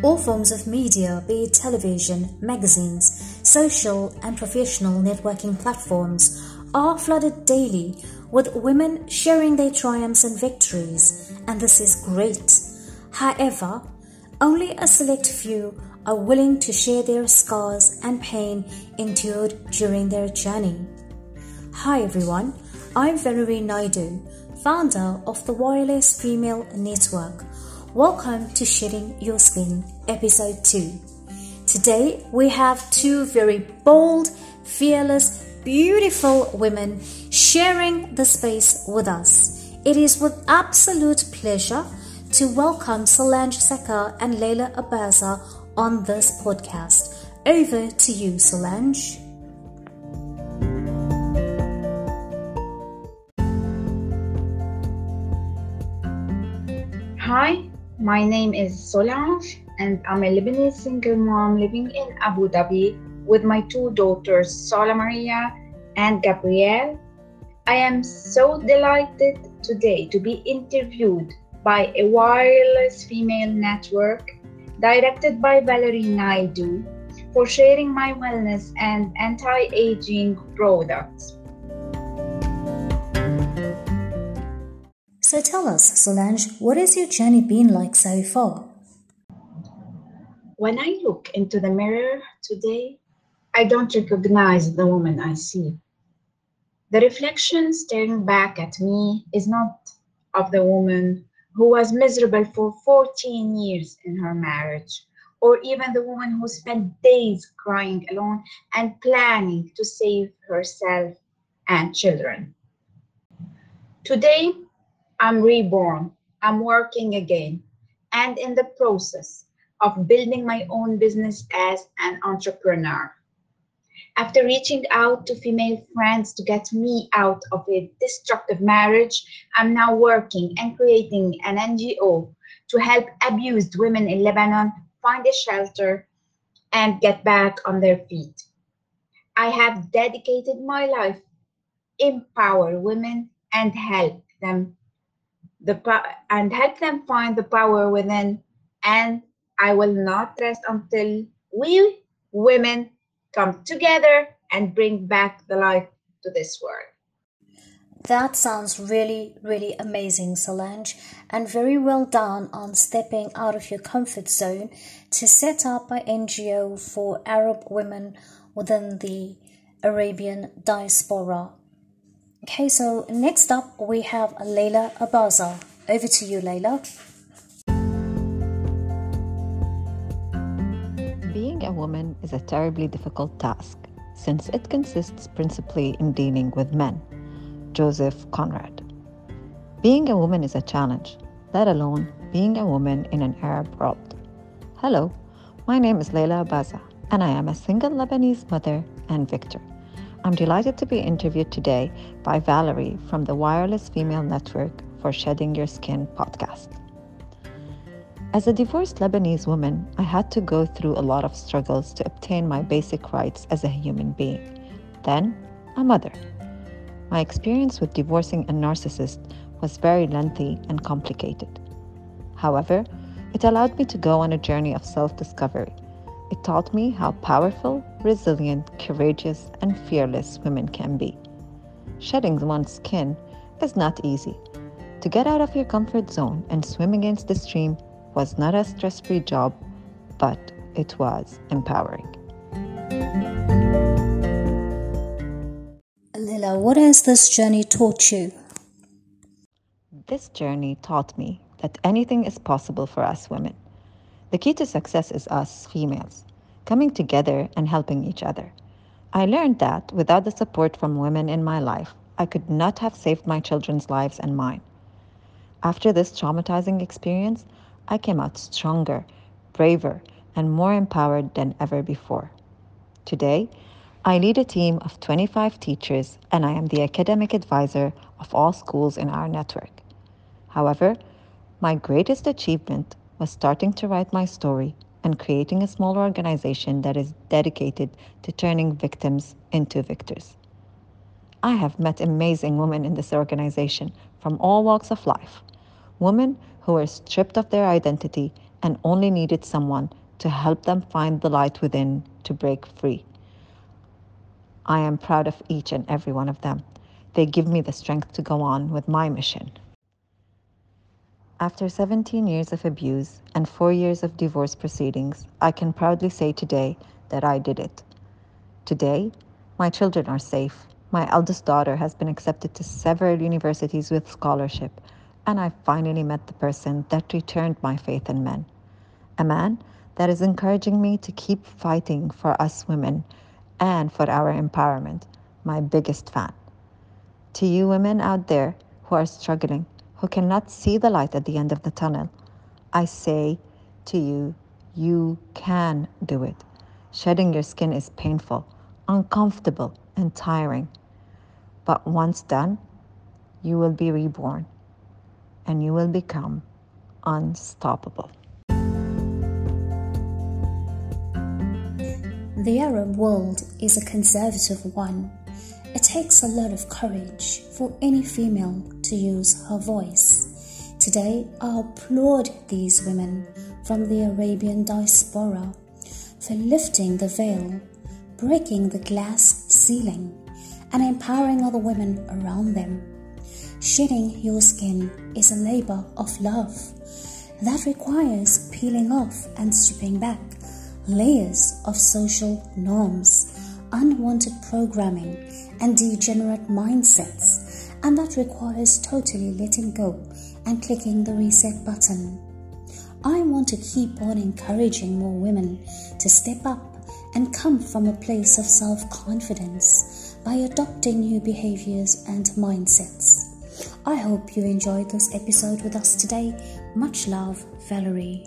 All forms of media, be it television, magazines, social and professional networking platforms, are flooded daily with women sharing their triumphs and victories, and this is great. However, only a select few are willing to share their scars and pain endured during their journey. Hi everyone, I'm Valerie Naidu, founder of the Wireless Female Network. Welcome to Shedding Your Skin, episode 2. Today we have two very bold, fearless, beautiful women sharing the space with us. It is with absolute pleasure to welcome Solange Saka and Leila Abaza on this podcast. Over to you, Solange. My name is Solange, and I'm a Lebanese single mom living in Abu Dhabi with my two daughters, Sola Maria and Gabrielle. I am so delighted today to be interviewed by a wireless female network directed by Valerie Naidu for sharing my wellness and anti aging products. So tell us, Solange, what has your journey been like so far? When I look into the mirror today, I don't recognize the woman I see. The reflection staring back at me is not of the woman who was miserable for 14 years in her marriage, or even the woman who spent days crying alone and planning to save herself and children. Today, I'm reborn, I'm working again, and in the process of building my own business as an entrepreneur. After reaching out to female friends to get me out of a destructive marriage, I'm now working and creating an NGO to help abused women in Lebanon find a shelter and get back on their feet. I have dedicated my life empower women and help them the power and help them find the power within and i will not rest until we women come together and bring back the light to this world that sounds really, really amazing, Solange, and very well done on stepping out of your comfort zone to set up an NGO for Arab women within the Arabian diaspora. Okay, so next up we have Leila Abaza. Over to you, Leila. Being a woman is a terribly difficult task since it consists principally in dealing with men. Joseph Conrad. Being a woman is a challenge, let alone being a woman in an Arab world. Hello, my name is Leila Abaza, and I am a single Lebanese mother and victor. I'm delighted to be interviewed today by Valerie from the Wireless Female Network for Shedding Your Skin podcast. As a divorced Lebanese woman, I had to go through a lot of struggles to obtain my basic rights as a human being. Then, a mother. My experience with divorcing a narcissist was very lengthy and complicated. However, it allowed me to go on a journey of self discovery it taught me how powerful, resilient, courageous, and fearless women can be. Shedding one's skin is not easy. To get out of your comfort zone and swim against the stream was not a stress free job, but it was empowering. Lila, what has this journey taught you? This journey taught me that anything is possible for us women. The key to success is us females coming together and helping each other. I learned that without the support from women in my life, I could not have saved my children's lives and mine. After this traumatizing experience, I came out stronger, braver, and more empowered than ever before. Today, I lead a team of 25 teachers and I am the academic advisor of all schools in our network. However, my greatest achievement was starting to write my story and creating a small organization that is dedicated to turning victims into victors. I have met amazing women in this organization from all walks of life, women who were stripped of their identity and only needed someone to help them find the light within to break free. I am proud of each and every one of them. They give me the strength to go on with my mission. After 17 years of abuse and four years of divorce proceedings, I can proudly say today that I did it. Today, my children are safe. My eldest daughter has been accepted to several universities with scholarship, and I finally met the person that returned my faith in men. A man that is encouraging me to keep fighting for us women and for our empowerment, my biggest fan. To you women out there who are struggling, who cannot see the light at the end of the tunnel, I say to you, you can do it. Shedding your skin is painful, uncomfortable, and tiring. But once done, you will be reborn and you will become unstoppable. The Arab world is a conservative one. It takes a lot of courage for any female to use her voice. Today, I applaud these women from the Arabian diaspora for lifting the veil, breaking the glass ceiling, and empowering other women around them. Shedding your skin is a labor of love that requires peeling off and stripping back layers of social norms, unwanted programming, and degenerate mindsets, and that requires totally letting go and clicking the reset button. I want to keep on encouraging more women to step up and come from a place of self confidence by adopting new behaviors and mindsets. I hope you enjoyed this episode with us today. Much love, Valerie.